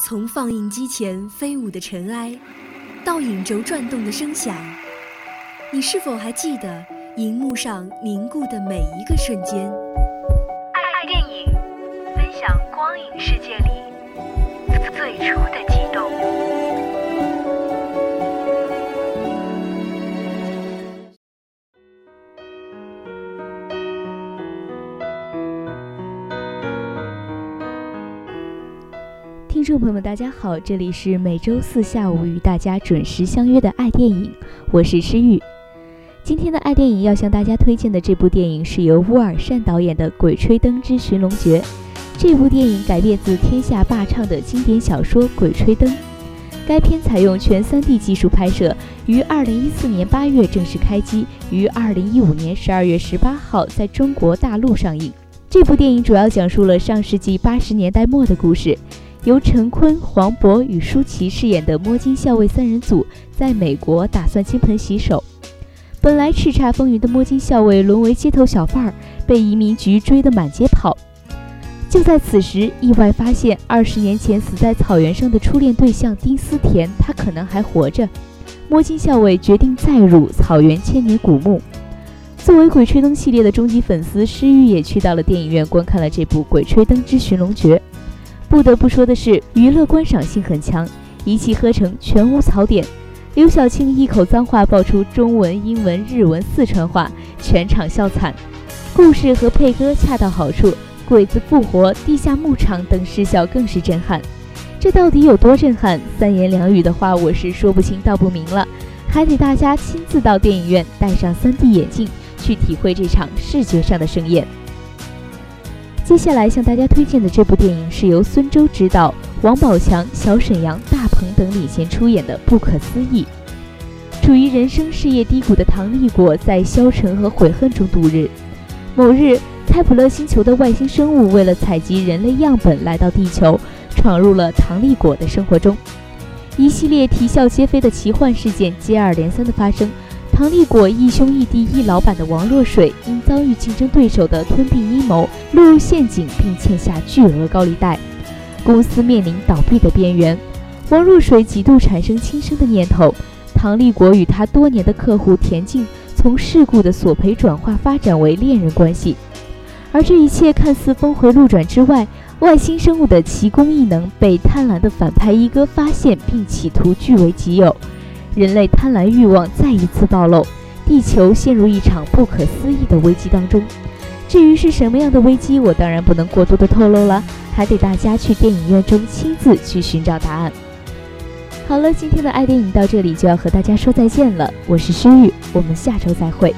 从放映机前飞舞的尘埃，到影轴转动的声响，你是否还记得荧幕上凝固的每一个瞬间？爱电影，分享光影世界里最初的听众朋友们，大家好，这里是每周四下午与大家准时相约的爱电影，我是诗玉。今天的爱电影要向大家推荐的这部电影是由乌尔善导演的《鬼吹灯之寻龙诀》。这部电影改编自天下霸唱的经典小说《鬼吹灯》，该片采用全 3D 技术拍摄，于2014年8月正式开机，于2015年12月18号在中国大陆上映。这部电影主要讲述了上世纪80年代末的故事。由陈坤、黄渤与舒淇饰演的摸金校尉三人组在美国打算金盆洗手。本来叱咤风云的摸金校尉沦为街头小贩儿，被移民局追得满街跑。就在此时，意外发现二十年前死在草原上的初恋对象丁思甜，他可能还活着。摸金校尉决定再入草原千年古墓。作为《鬼吹灯》系列的终极粉丝，诗玉也去到了电影院观看了这部《鬼吹灯之寻龙诀》。不得不说的是，娱乐观赏性很强，一气呵成，全无槽点。刘晓庆一口脏话爆出中文、英文、日文、四川话，全场笑惨。故事和配歌恰到好处，鬼子复活、地下牧场等视效更是震撼。这到底有多震撼？三言两语的话，我是说不清道不明了，还得大家亲自到电影院，戴上 3D 眼镜，去体会这场视觉上的盛宴。接下来向大家推荐的这部电影是由孙周执导，王宝强、小沈阳、大鹏等领衔出演的《不可思议》。处于人生事业低谷的唐立果在消沉和悔恨中度日。某日，开普勒星球的外星生物为了采集人类样本来到地球，闯入了唐立果的生活中。一系列啼笑皆非的奇幻事件接二连三的发生。唐立果一兄一弟一老板的王若水，因遭遇竞争对手的吞并阴谋，落入陷阱，并欠下巨额高利贷，公司面临倒闭的边缘。王若水几度产生轻生的念头。唐立果与他多年的客户田静，从事故的索赔转化发展为恋人关系。而这一切看似峰回路转之外，外星生物的奇功异能被贪婪的反派一哥发现，并企图据为己有。人类贪婪欲望再一次暴露，地球陷入一场不可思议的危机当中。至于是什么样的危机，我当然不能过多的透露了，还得大家去电影院中亲自去寻找答案。好了，今天的爱电影到这里就要和大家说再见了，我是诗玉，我们下周再会。